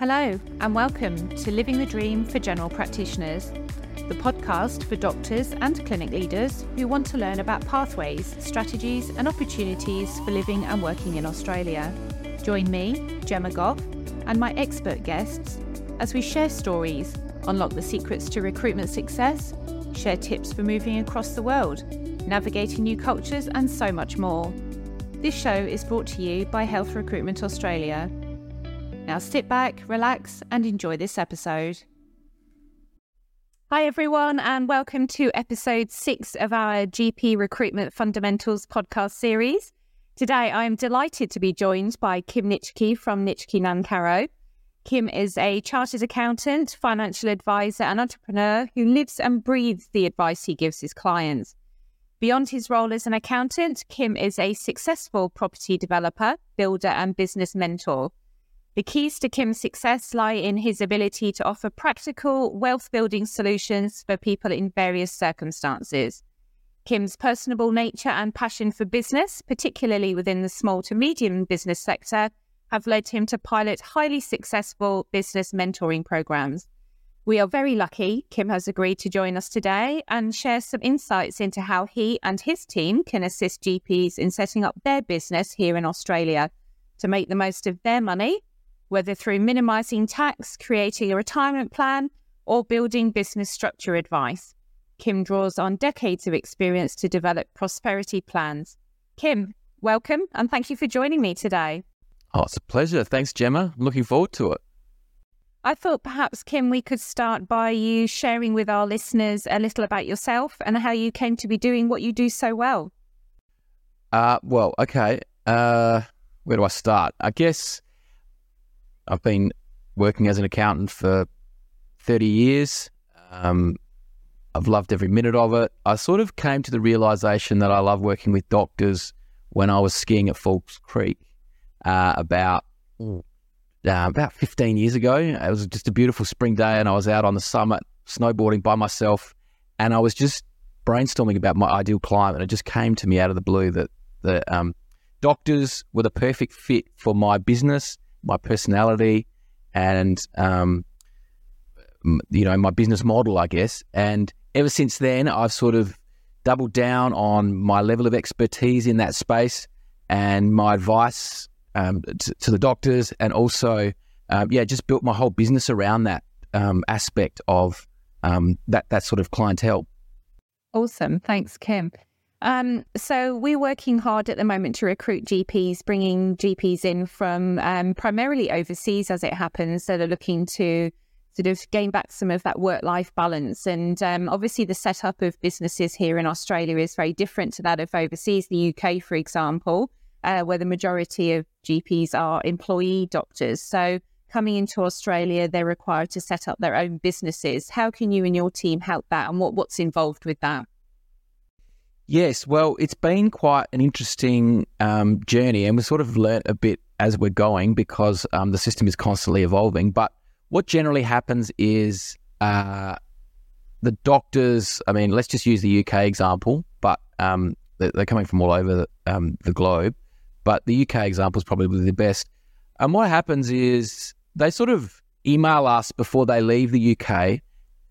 Hello, and welcome to Living the Dream for General Practitioners, the podcast for doctors and clinic leaders who want to learn about pathways, strategies, and opportunities for living and working in Australia. Join me, Gemma Goff, and my expert guests as we share stories, unlock the secrets to recruitment success, share tips for moving across the world, navigating new cultures, and so much more. This show is brought to you by Health Recruitment Australia now sit back, relax, and enjoy this episode. Hi, everyone, and welcome to episode six of our GP Recruitment Fundamentals podcast series. Today, I am delighted to be joined by Kym Nitschke from Nitschke Nancarrow. Kym is a chartered accountant, financial advisor, and entrepreneur who lives and breathes the advice he gives his clients. Beyond his role as an accountant, Kym is a successful property developer, builder, and business mentor. The keys to Kym's success lie in his ability to offer practical, wealth building solutions for people in various circumstances. Kym's personable nature and passion for business, particularly within the small to medium business sector, have led him to pilot highly successful business mentoring programs. We are very lucky Kym has agreed to join us today and share some insights into how he and his team can assist GPs in setting up their business here in Australia to make the most of their money whether through minimizing tax, creating a retirement plan, or building business structure advice. Kym draws on decades of experience to develop prosperity plans. Kym, welcome and thank you for joining me today. Oh, it's a pleasure. Thanks, Gemma. I'm looking forward to it. I thought perhaps, Kym, we could start by you sharing with our listeners a little about yourself and how you came to be doing what you do so well. Uh, well, okay. Uh, where do I start? I guess I've been working as an accountant for 30 years. Um, I've loved every minute of it. I sort of came to the realization that I love working with doctors when I was skiing at Falls Creek uh, about uh, about 15 years ago. It was just a beautiful spring day, and I was out on the summit snowboarding by myself, and I was just brainstorming about my ideal client, and it just came to me out of the blue that that um, doctors were the perfect fit for my business my personality, and um, you know my business model, I guess. And ever since then, I've sort of doubled down on my level of expertise in that space and my advice um, to, to, the doctors, and also um, yeah, just built my whole business around that um, aspect of um, that that sort of clientele. Awesome, thanks, Kym. Um, so we're working hard at the moment to recruit GPs, bringing GPs in from um, primarily overseas, as it happens, that are looking to sort of gain back some of that work-life balance. And um, obviously, the setup of businesses here in Australia is very different to that of overseas. The UK, for example, uh, where the majority of GPs are employee doctors. So coming into Australia, they're required to set up their own businesses. How can you and your team help that, and what, what's involved with that? Yes, well, it's been quite an interesting um, journey, and we sort of learnt a bit as we're going because um, the system is constantly evolving. But what generally happens is uh, the doctors, I mean, let's just use the UK example, but um, they're coming from all over the, um, the, globe. But the UK example is probably the best. And what happens is they sort of email us before they leave the UK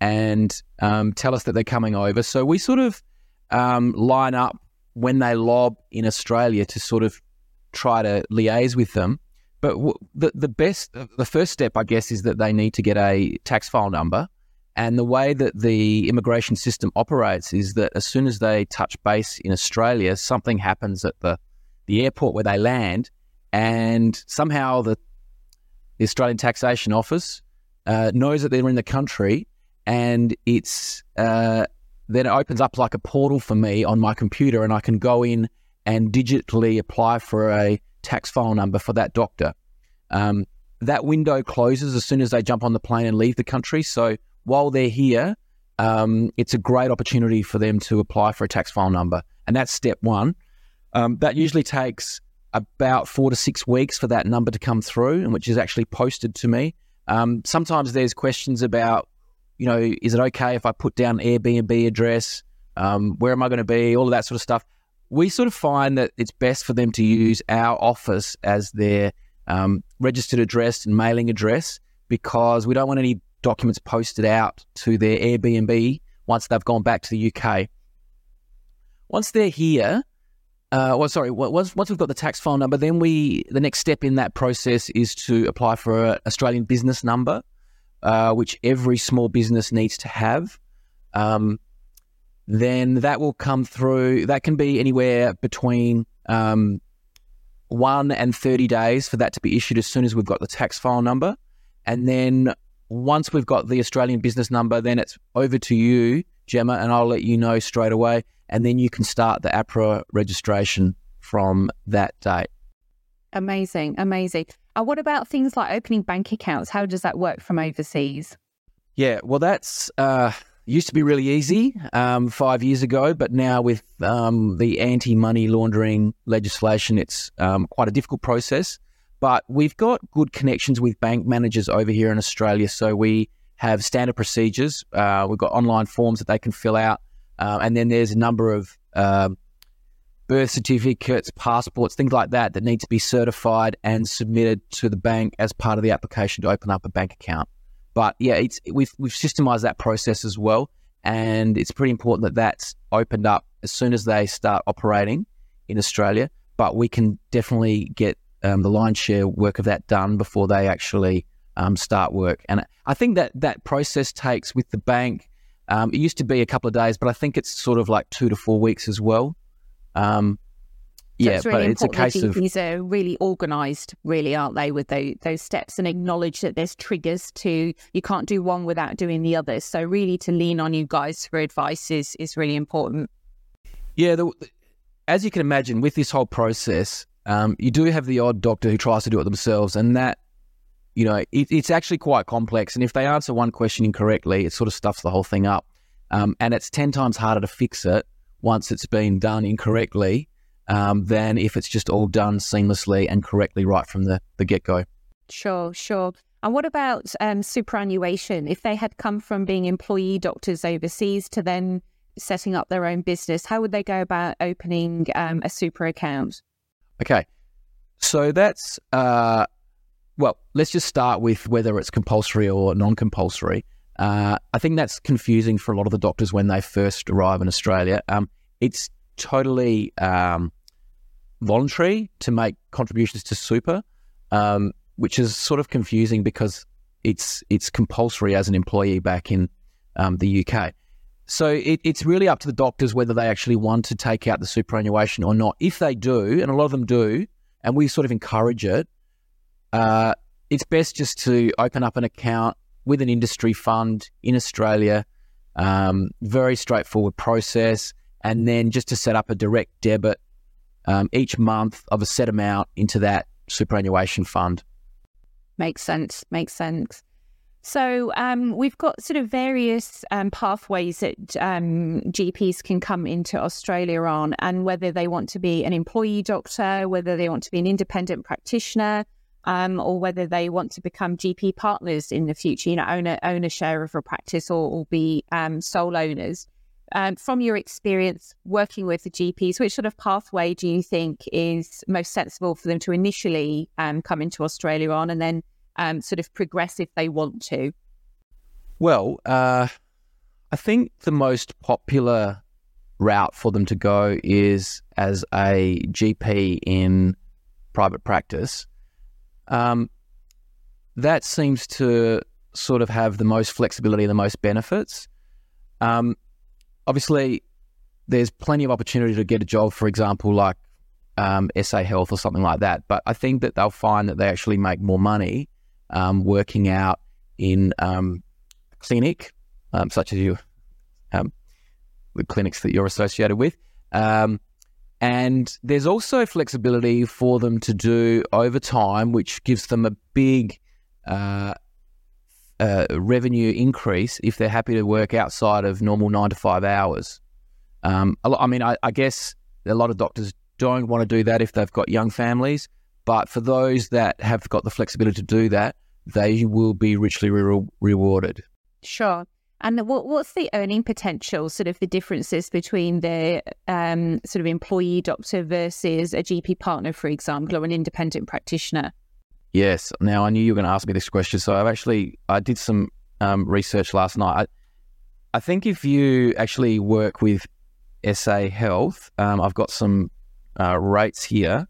and um, tell us that they're coming over. So we sort of um, line up when they lob in Australia to sort of try to liaise with them. But w- the the best, the first step, I guess, is that they need to get a tax file number. And the way that the immigration system operates is that as soon as they touch base in Australia, something happens at the the airport where they land, and somehow the the Australian Taxation Office uh, knows that they're in the country, and it's uh, then it opens up like a portal for me on my computer and I can go in and digitally apply for a tax file number for that doctor. Um, that window closes as soon as they jump on the plane and leave the country. So while they're here, um, it's a great opportunity for them to apply for a tax file number. And that's step one. Um, that usually takes about four to six weeks for that number to come through, and which is actually posted to me. Um, sometimes there's questions about you know, is it okay if I put down Airbnb address? Um, where am I going to be? All of that sort of stuff. We sort of find that it's best for them to use our office as their um, registered address and mailing address because we don't want any documents posted out to their Airbnb once they've gone back to the UK. Once they're here, uh, well, sorry, once, once we've got the tax file number, then we the next step in that process is to apply for an Australian business number, uh, which every small business needs to have. Um, then that will come through. That can be anywhere between um, one and 30 days for that to be issued as soon as we've got the tax file number. And then once we've got the Australian business number, then it's over to you, Gemma, and I'll let you know straight away. And then you can start the AHPRA registration from that date. Amazing, amazing. Uh, what about things like opening bank accounts? How does that work from overseas? Yeah, well, that's uh, used to be really easy um, five years ago, but now with um, the anti money laundering legislation, it's um, quite a difficult process. But we've got good connections with bank managers over here in Australia. So we have standard procedures. Uh, we've got online forms that they can fill out. Uh, and then there's a number of uh, birth certificates, passports, things like that that need to be certified and submitted to the bank as part of the application to open up a bank account. But yeah, it's we've we've systemized that process as well, and it's pretty important that that's opened up as soon as they start operating in Australia. But we can definitely get um, the lion's share work of that done before they actually um, start work. And I think that that process takes with the bank. Um, it used to be a couple of days, but I think it's sort of like two to four weeks as well. Um, yeah, it's really but it's a case of these are really organised, really, aren't they, with those, those steps and acknowledge that there's triggers to you can't do one without doing the others. So really, to lean on you guys for advice is is really important. Yeah, the, as you can imagine, with this whole process, um, you do have the odd doctor who tries to do it themselves, and that you know it, it's actually quite complex. And if they answer one question incorrectly, it sort of stuffs the whole thing up, um, and it's ten times harder to fix it once it's been done incorrectly um, than if it's just all done seamlessly and correctly right from the, the get go. Sure, sure. And what about um, superannuation? If they had come from being employee doctors overseas to then setting up their own business, how would they go about opening um, a super account? Okay. So that's, uh, well, let's just start with whether it's compulsory or non compulsory. Uh, I think that's confusing for a lot of the doctors when they first arrive in Australia. Um, it's totally um, voluntary to make contributions to super, um, which is sort of confusing because it's it's compulsory as an employee back in um, the UK. So it, it's really up to the doctors whether they actually want to take out the superannuation or not. If they do, and a lot of them do, and we sort of encourage it, uh, it's best just to open up an account with an industry fund in Australia. Um, very straightforward process, and then just to set up a direct debit um, each month of a set amount into that superannuation fund. Makes sense. Makes sense. So um, we've got sort of various um, pathways that um, GPs can come into Australia on, and whether they want to be an employee doctor, whether they want to be an independent practitioner, um, or whether they want to become GP partners in the future, you know, own a, own a share of a practice or, or be um, sole owners um, from your experience working with the GPs, which sort of pathway do you think is most sensible for them to initially um, come into Australia on and then um, sort of progress if they want to? Well, uh, I think the most popular route for them to go is as a GP in private practice. Um, that seems to sort of have the most flexibility and the most benefits. Um, obviously, there's plenty of opportunity to get a job, for example, like um, SA Health or something like that. But I think that they'll find that they actually make more money um, working out in um, clinic, um, such as you, um, the clinics that you're associated with. Um, and there's also flexibility for them to do overtime, which gives them a big uh, uh, revenue increase if they're happy to work outside of normal nine to five hours. Um, I mean, I, I, guess a lot of doctors don't want to do that if they've got young families, but for those that have got the flexibility to do that, they will be richly re- rewarded. Sure. And what, what's the earning potential, sort of the differences between the um, sort of employee doctor versus a GP partner, for example, or an independent practitioner? Yes. Now I knew you were going to ask me this question, so I've actually I did some um, research last night. I, I, think if you actually work with SA Health, um, I've got some uh, rates here.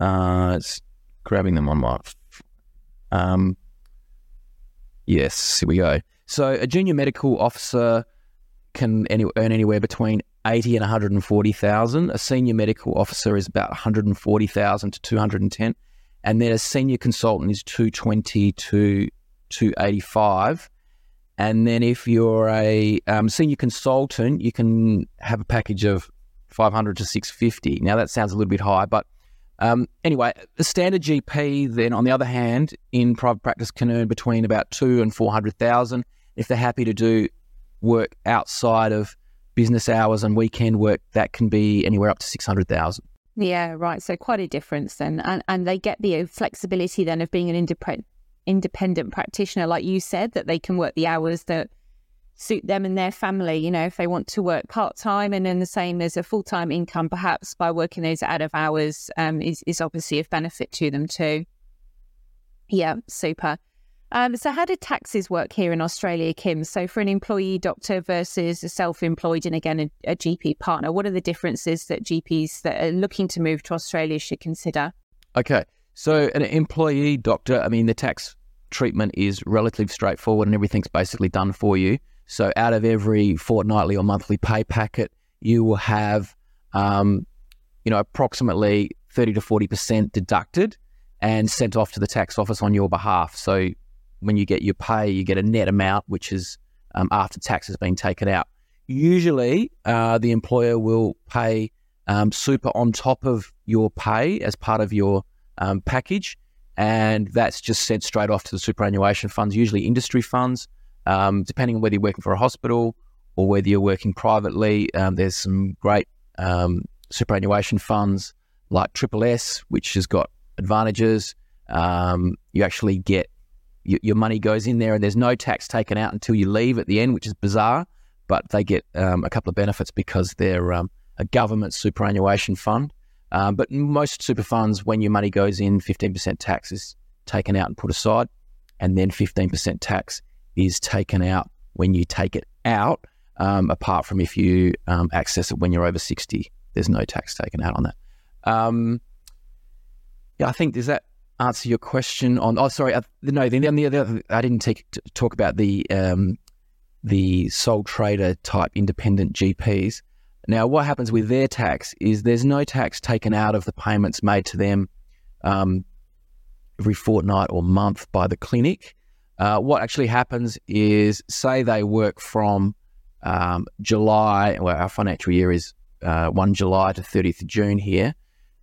Uh, it's grabbing them on my. Um, yes, here we go. So a junior medical officer can any, earn anywhere between eighty and one hundred and forty thousand. A senior medical officer is about one hundred and forty thousand to two hundred and ten, and then a senior consultant is two twenty to two eighty five. And then if you're a um, senior consultant, you can have a package of 500 to 650. Now that sounds a little bit high, but um, anyway, the standard GP then, on the other hand, in private practice can earn between about two and 400,000 if they're happy to do work outside of business hours and weekend work. That can be anywhere up to 600,000. Yeah, right. So quite a difference then, and and they get the flexibility then of being an independent independent practitioner, like you said, that they can work the hours that suit them and their family. You know, if they want to work part time and then the same as a full time income, perhaps by working those out of hours um, is, is obviously of benefit to them too. Yeah, super. Um, so, how do taxes work here in Australia, Kym? So, for an employee doctor versus a self employed and again a, a GP partner, what are the differences that GPs that are looking to move to Australia should consider? Okay. So, an employee doctor, I mean, the tax treatment is relatively straightforward and everything's basically done for you. So, out of every fortnightly or monthly pay packet, you will have, um, you know, approximately 30 to 40% deducted and sent off to the tax office on your behalf. So, when you get your pay, you get a net amount, which is um, after tax has been taken out. Usually, uh, the employer will pay um, super on top of your pay as part of your um, package, and that's just sent straight off to the superannuation funds, usually industry funds, um, depending on whether you're working for a hospital or whether you're working privately. Um, there's some great um, superannuation funds like Triple S, which has got advantages. You actually get your money goes in there, and there's no tax taken out until you leave at the end, which is bizarre. But they get um, a couple of benefits because they're a government superannuation fund. Um, but most super funds, when your money goes in, 15% tax is taken out and put aside, and then 15% tax is taken out when you take it out. Um, apart from if you um, access it when you're over 60, there's no tax taken out on that. Um, yeah, I think does that answer your question on? Oh, sorry, uh, no. Then the, the other, I didn't take, talk about the um, the sole trader type independent GPs. Now, what happens with their tax is there's no tax taken out of the payments made to them um, every fortnight or month by the clinic. Uh, what actually happens is, say they work from um, July, well, our financial year is uh, 1 July to 30th of June here.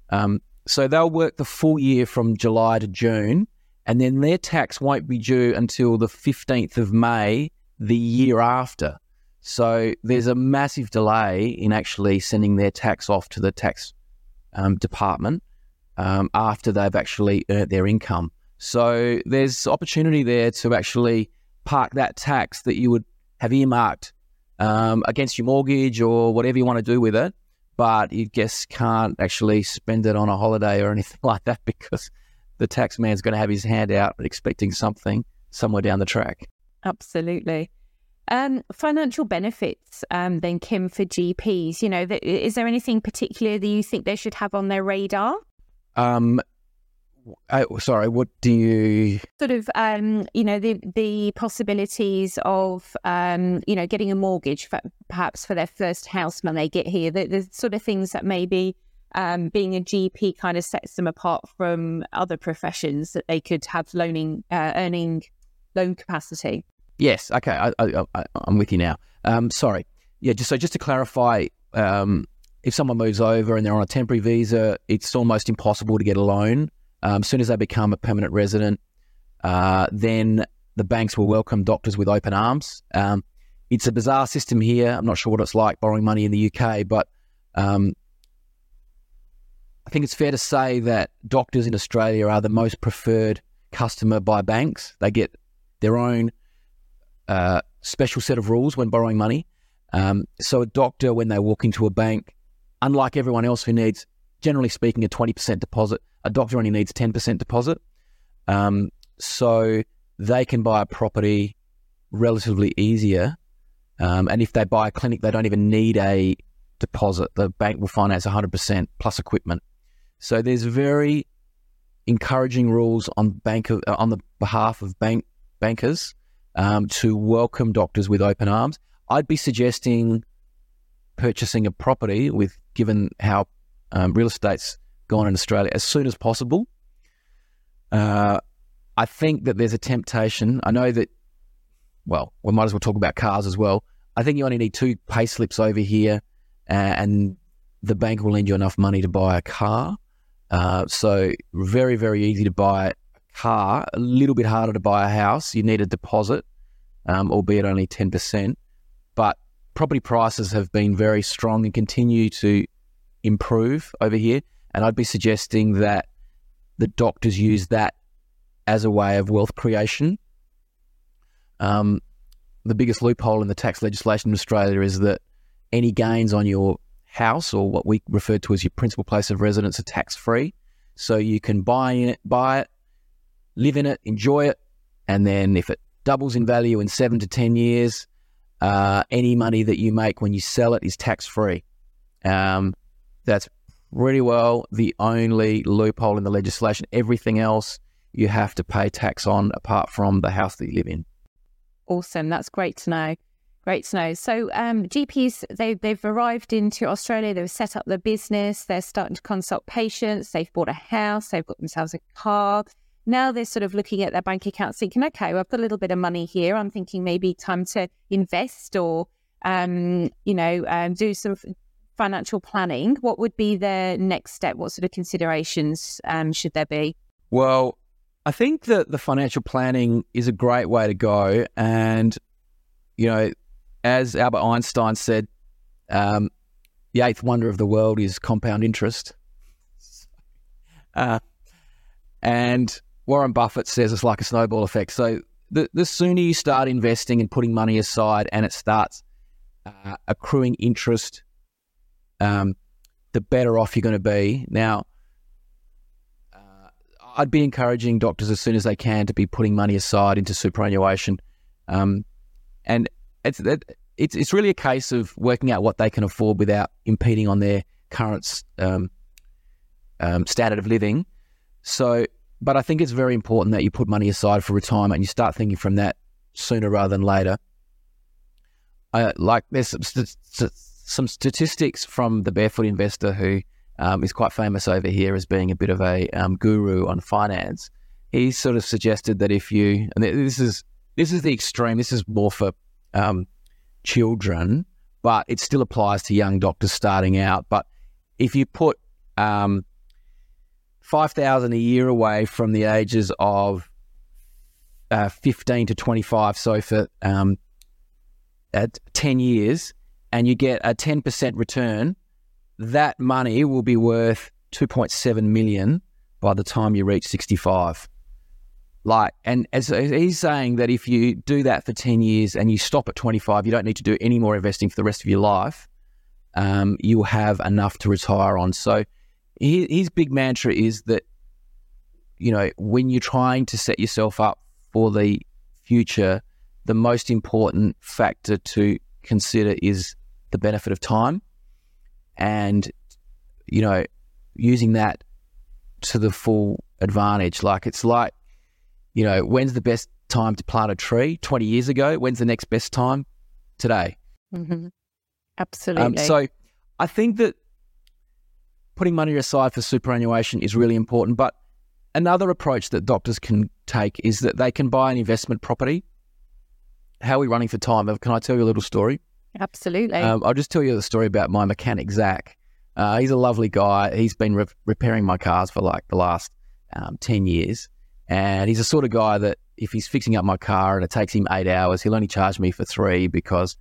Um, so they'll work the full year from July to June, and then their tax won't be due until the 15th of May the year after. So there's a massive delay in actually sending their tax off to the tax um, department um, after they've actually earned their income. So there's opportunity there to actually park that tax that you would have earmarked um, against your mortgage or whatever you want to do with it, but you just can't actually spend it on a holiday or anything like that because the tax man's going to have his hand out expecting something somewhere down the track. Absolutely. Um, financial benefits, um, then Kym for GPs. You know, th- is there anything particular that you think they should have on their radar? Um, I, sorry, what do you sort of um, you know the the possibilities of um, you know getting a mortgage for, perhaps for their first house when they get here the, the sort of things that maybe um, being a GP kind of sets them apart from other professions that they could have loaning uh, earning loan capacity Yes. Okay. I, I, am with you now. Um, sorry. Yeah. Just so just to clarify, um, if someone moves over and they're on a temporary visa, it's almost impossible to get a loan. Um, as soon as they become a permanent resident, uh, then the banks will welcome doctors with open arms. Um, it's a bizarre system here. I'm not sure what it's like borrowing money in the UK, but um, I think it's fair to say that doctors in Australia are the most preferred customer by banks. They get their own uh, special set of rules when borrowing money. Um, so a doctor, when they walk into a bank, unlike everyone else who needs, generally speaking, a 20% deposit, a doctor only needs 10% deposit. Um, so they can buy a property relatively easier. Um, and if they buy a clinic, they don't even need a deposit. The bank will finance 100% plus equipment. So there's very encouraging rules on bank of, on the behalf of bank bankers um, to welcome doctors with open arms. I'd be suggesting purchasing a property with given how um, real estate's gone in Australia as soon as possible. Uh, I think that there's a temptation. I know that, well, we might as well talk about cars as well. I think you only need two pay slips over here, uh, and the bank will lend you enough money to buy a car. Uh, so very, very easy to buy a car. A little bit harder to buy a house. You need a deposit, um, albeit only ten percent. But property prices have been very strong and continue to improve over here. And I'd be suggesting that the doctors use that as a way of wealth creation. Um, the biggest loophole in the tax legislation in Australia is that any gains on your house or what we refer to as your principal place of residence are tax free. So you can buy it, buy it, live in it, enjoy it, and then if it doubles in value in seven to ten years, uh, any money that you make when you sell it is tax free. Um, that's really well the only loophole in the legislation. Everything else you have to pay tax on apart from the house that you live in. Awesome. That's great to know. Great to know. So um, GPs, they, they've arrived into Australia. They've set up their business. They're starting to consult patients. They've bought a house. They've got themselves a car. Now they're sort of looking at their bank account, thinking, okay, well, I've got a little bit of money here. I'm thinking maybe time to invest or, um, you know, um, do some financial planning. What would be the next step? What sort of considerations um, should there be? Well, I think that the financial planning is a great way to go. And, you know, as Albert Einstein said, um, the eighth wonder of the world is compound interest. Uh, and Warren Buffett says it's like a snowball effect. So the, the sooner you start investing and putting money aside and it starts uh, accruing interest, um, the better off you're going to be. Now, I'd be encouraging doctors as soon as they can to be putting money aside into superannuation, um, and it's it's it's really a case of working out what they can afford without impeding on their current um, um, standard of living. So, but I think it's very important that you put money aside for retirement and you start thinking from that sooner rather than later. Uh, like there's some, statistics from the Barefoot Investor who um, is quite famous over here as being a bit of a um, guru on finance. He sort of suggested that if you, and this is this is the extreme. This is more for um, children, but it still applies to young doctors starting out. But if you put um, five thousand a year away from the ages of uh, fifteen to twenty-five, so for um, at ten years, and you get a ten percent return that money will be worth 2.7 million by the time you reach 65. Like, and as he's saying that if you do that for 10 years and you stop at 25, you don't need to do any more investing for the rest of your life. Um, you'll have enough to retire on. So his big mantra is that, you know, when you're trying to set yourself up for the future, the most important factor to consider is the benefit of time and you know using that to the full advantage. Like it's like you know when's the best time to plant a tree? Twenty years ago. When's the next best time? Today. Mm-hmm. Absolutely. Um, so I think that putting money aside for superannuation is really important. But another approach that doctors can take is that they can buy an investment property. How are we running for time? Can I tell you a little story? Absolutely. Um, I'll just tell you the story about my mechanic, Zach. Uh, he's a lovely guy. He's been re- repairing my cars for like the last um, 10 years. And he's the sort of guy that if he's fixing up my car and it takes him eight hours, he'll only charge me for three because,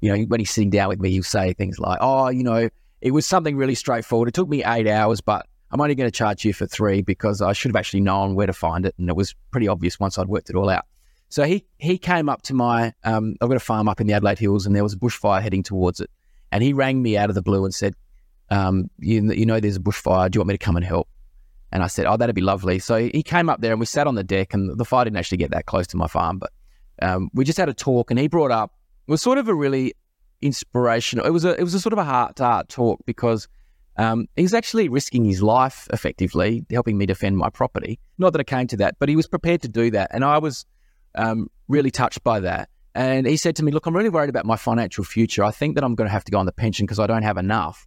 you know, when he's sitting down with me, he'll say things like, oh, you know, it was something really straightforward. It took me eight hours, but I'm only going to charge you for three because I should have actually known where to find it. And it was pretty obvious once I'd worked it all out. So he he came up to my um, I've got a farm up in the Adelaide Hills, and there was a bushfire heading towards it. And he rang me out of the blue and said, um, you, you know, there's a bushfire. Do you want me to come and help?" And I said, "Oh, that'd be lovely." So he came up there and we sat on the deck, and the fire didn't actually get that close to my farm, but um, we just had a talk, and he brought up it was sort of a really inspirational. It was a it was a sort of a heart to heart talk because um, he was actually risking his life effectively, helping me defend my property. Not that it came to that, but he was prepared to do that, and I was um, really touched by that. And he said to me, "Look, I'm really worried about my financial future. I think that I'm going to have to go on the pension because I don't have enough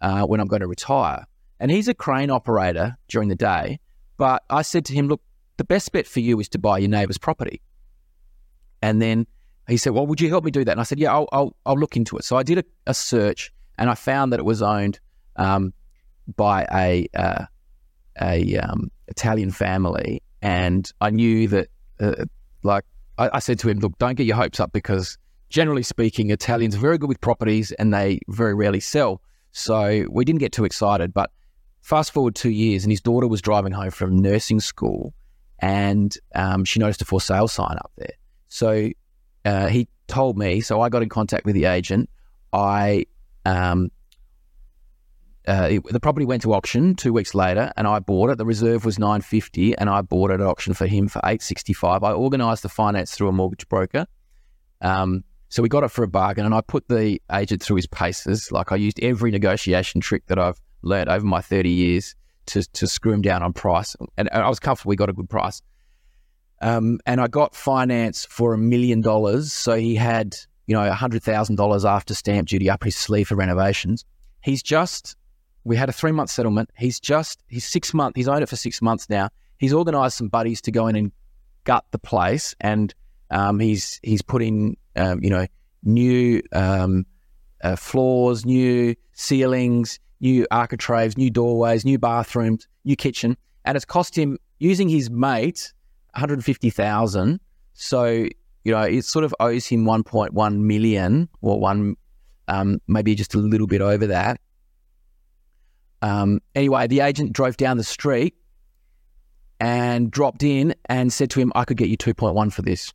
uh, when I'm going to retire." And he's a crane operator during the day, but I said to him, "Look, the best bet for you is to buy your neighbour's property." And then he said, "Well, would you help me do that?" And I said, "Yeah, I'll I'll, I'll look into it." So I did a, a, search, and I found that it was owned um, by a uh, a um, Italian family, and I knew that, uh, like, I, I, said to him, "Look, don't get your hopes up because." Generally speaking, Italians are very good with properties and they very rarely sell. So we didn't get too excited. But fast forward two years, and his daughter was driving home from nursing school, and um, she noticed a for sale sign up there. So uh, he told me, so I got in contact with the agent. I um, uh, it, the property went to auction two weeks later, and I bought it. The reserve was nine fifty, and I bought it at auction for him for eight sixty five. I organised the finance through a mortgage broker, um, so we got it for a bargain, and I put the agent through his paces. Like I used every negotiation trick that I've learned over my thirty years to to screw him down on price, and I was comfortable. We got a good price. Um, and I got finance for a million dollars. So he had, you know, $100,000 after stamp duty up his sleeve for renovations. He's just, we had a three month settlement. He's just, he's six months, he's owned it for six months now. He's organised some buddies to go in and gut the place. And um, he's, he's put in, um, you know, new um, uh, floors, new ceilings, new architraves, new doorways, new bathrooms, new kitchen. And it's cost him using his mate 150,000. So, you know, it sort of owes him 1.1 million or one, um, maybe just a little bit over that. Um, anyway, the agent drove down the street and dropped in and said to him, I could get you 2.1 for this.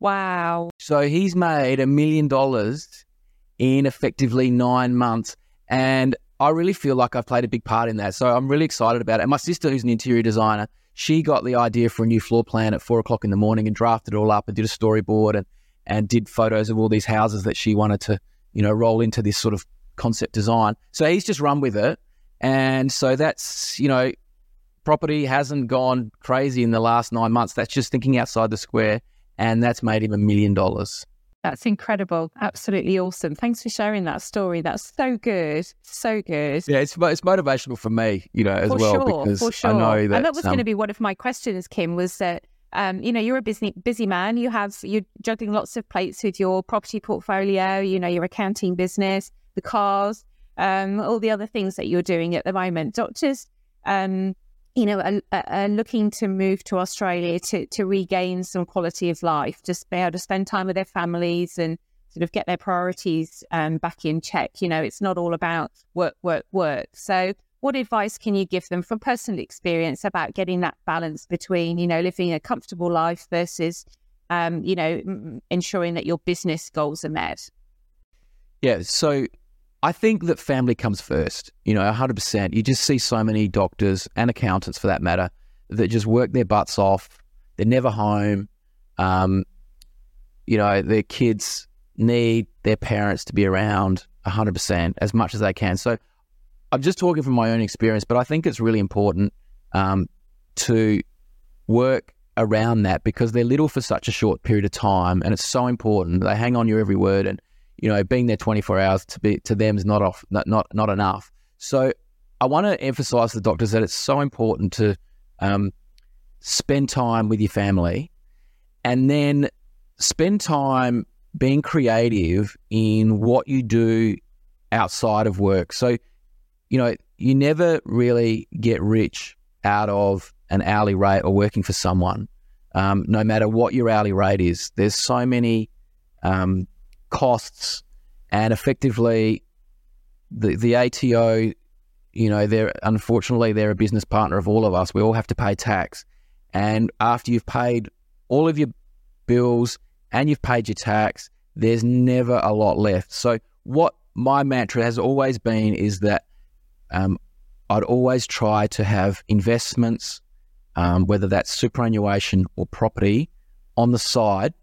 Wow. So he's made a million dollars in effectively nine months. And I really feel like I've played a big part in that. So I'm really excited about it. And my sister, who's an interior designer, she got the idea for a new floor plan at four o'clock in the morning and drafted it all up and did a storyboard and, and did photos of all these houses that she wanted to, you know, roll into this sort of concept design. So he's just run with it. And so that's, you know, property hasn't gone crazy in the last nine months. That's just thinking outside the square. And that's made him a million dollars. That's incredible. Absolutely awesome. Thanks for sharing that story. That's so good. So good. Yeah, it's it's motivational for me, you know, as for well sure, because for sure. I know that and that was um, going to be one of my questions, Kym, was that um, you know, you're a busy busy man. You have you're juggling lots of plates with your property portfolio, you know, your accounting business, the cars, um, all the other things that you're doing at the moment. Doctors um, you know, are, are, looking to move to Australia to, to regain some quality of life, just be able to spend time with their families and sort of get their priorities um, back in check. You know, it's not all about work, work, work. So, what advice can you give them from personal experience about getting that balance between, you know, living a comfortable life versus, um, you know, ensuring that your business goals are met? Yeah. So, I think that family comes first, you know, 100%. You just see so many doctors and accountants for that matter that just work their butts off. They're never home. Um, you know, their kids need their parents to be around 100% as much as they can. So I'm just talking from my own experience, but I think it's really important um, to work around that because they're little for such a short period of time and it's so important. They hang on your every word and you know, being there 24 hours to be to them is not off, not not, not enough. So I want to emphasize to the doctors that it's so important to um, spend time with your family, and then spend time being creative in what you do outside of work. So, you know, you never really get rich out of an hourly rate or working for someone, um, no matter what your hourly rate is. There's so many um, costs, and effectively, the the ATO, you know, they're unfortunately they're a business partner of all of us. We all have to pay tax, and after you've paid all of your bills and you've paid your tax, there's never a lot left. So what my mantra has always been is that um, I'd always try to have investments, um, whether that's superannuation or property, on the side.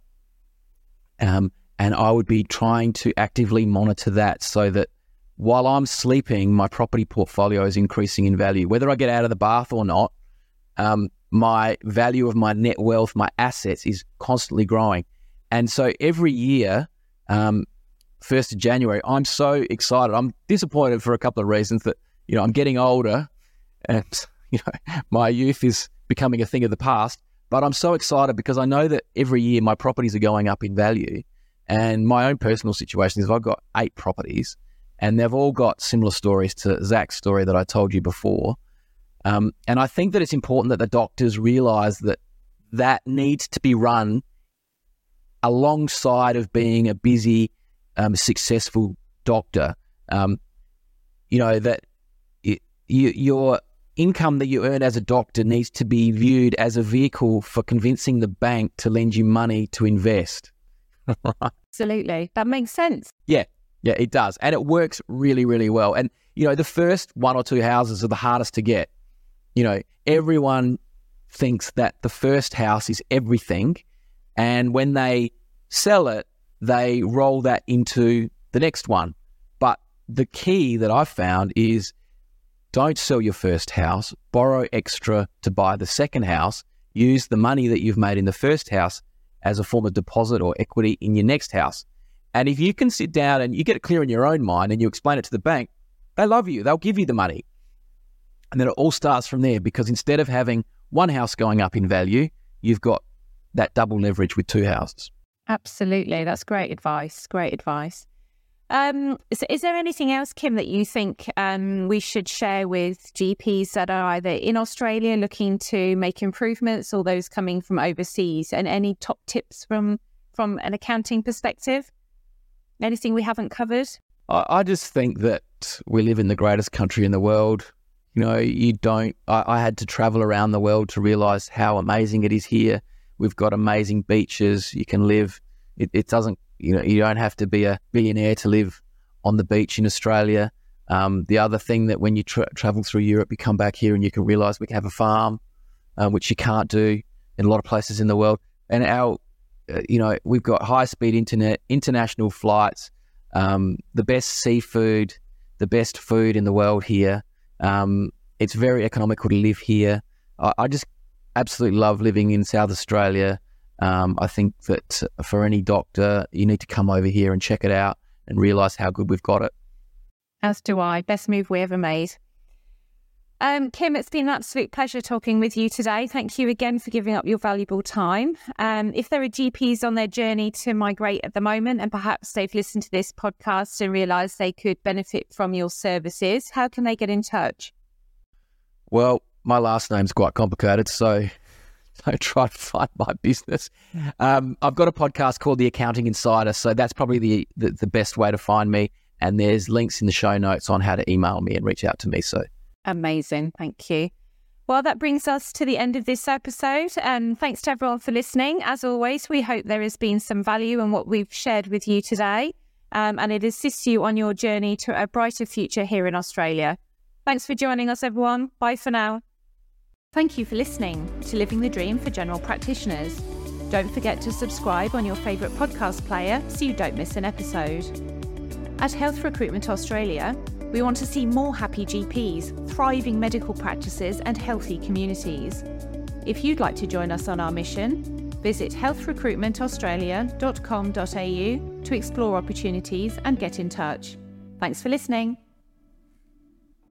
Um, and I would be trying to actively monitor that so that while I'm sleeping, my property portfolio is increasing in value. Whether I get out of the bath or not, um, my value of my net wealth, my assets is constantly growing. And so every year, um, 1st of January, I'm so excited. I'm disappointed for a couple of reasons that, you know, I'm getting older and, you know, my youth is becoming a thing of the past. But I'm so excited because I know that every year my properties are going up in value. And my own personal situation is I've got eight properties and they've all got similar stories to Zach's story that I told you before. Um, and I think that it's important that the doctors realize that that needs to be run alongside of being a busy, um, successful doctor. Um, you know, that it, you, your income that you earn as a doctor needs to be viewed as a vehicle for convincing the bank to lend you money to invest. Absolutely. That makes sense. Yeah. Yeah, it does. And it works really, really well. And, you know, the first one or two houses are the hardest to get. You know, everyone thinks that the first house is everything. And when they sell it, they roll that into the next one. But the key that I've found is don't sell your first house, borrow extra to buy the second house, use the money that you've made in the first house as a form of deposit or equity in your next house. And if you can sit down and you get it clear in your own mind and you explain it to the bank, they love you. They'll give you the money. And then it all starts from there because instead of having one house going up in value, you've got that double leverage with two houses. Absolutely. That's great advice. Great advice. Um, is, is, there anything else, Kym, that you think um, we should share with GPs that are either in Australia looking to make improvements or those coming from overseas? And any top tips from from an accounting perspective? Anything we haven't covered? I, I just think that we live in the greatest country in the world. You know, you don't. I, I had to travel around the world to realize how amazing it is here. We've got amazing beaches. You can live. It, it doesn't you know, you don't have to be a billionaire to live on the beach in Australia. Um, the other thing that when you tra- travel through Europe, you come back here and you can realize we can have a farm, um, which you can't do in a lot of places in the world. And our, uh, you know, we've got high speed internet, international flights, um, the best seafood, the best food in the world here. Um, it's very economical to live here. I, I just absolutely love living in South Australia. Um, I think that for any doctor, you need to come over here and check it out and realize how good we've got it. As do I. Best move we ever made. Um, Kym, it's been an absolute pleasure talking with you today. Thank you again for giving up your valuable time. Um, if there are GPs on their journey to migrate at the moment and perhaps they've listened to this podcast and realised they could benefit from your services, how can they get in touch? Well, my last name's quite complicated, so don't try to find my business. Um, I've got a podcast called The Accounting Insider, so that's probably the, the, the best way to find me. And there's links in the show notes on how to email me and reach out to me. So amazing, thank you. Well, that brings us to the end of this episode. And thanks to everyone for listening. As always, we hope there has been some value in what we've shared with you today, um, and it assists you on your journey to a brighter future here in Australia. Thanks for joining us, everyone. Bye for now. Thank you for listening to Living the Dream for General Practitioners. Don't forget to subscribe on your favourite podcast player so you don't miss an episode. At Health Recruitment Australia, we want to see more happy GPs, thriving medical practices, and healthy communities. If you'd like to join us on our mission, visit healthrecruitmentaustralia.com.au to explore opportunities and get in touch. Thanks for listening.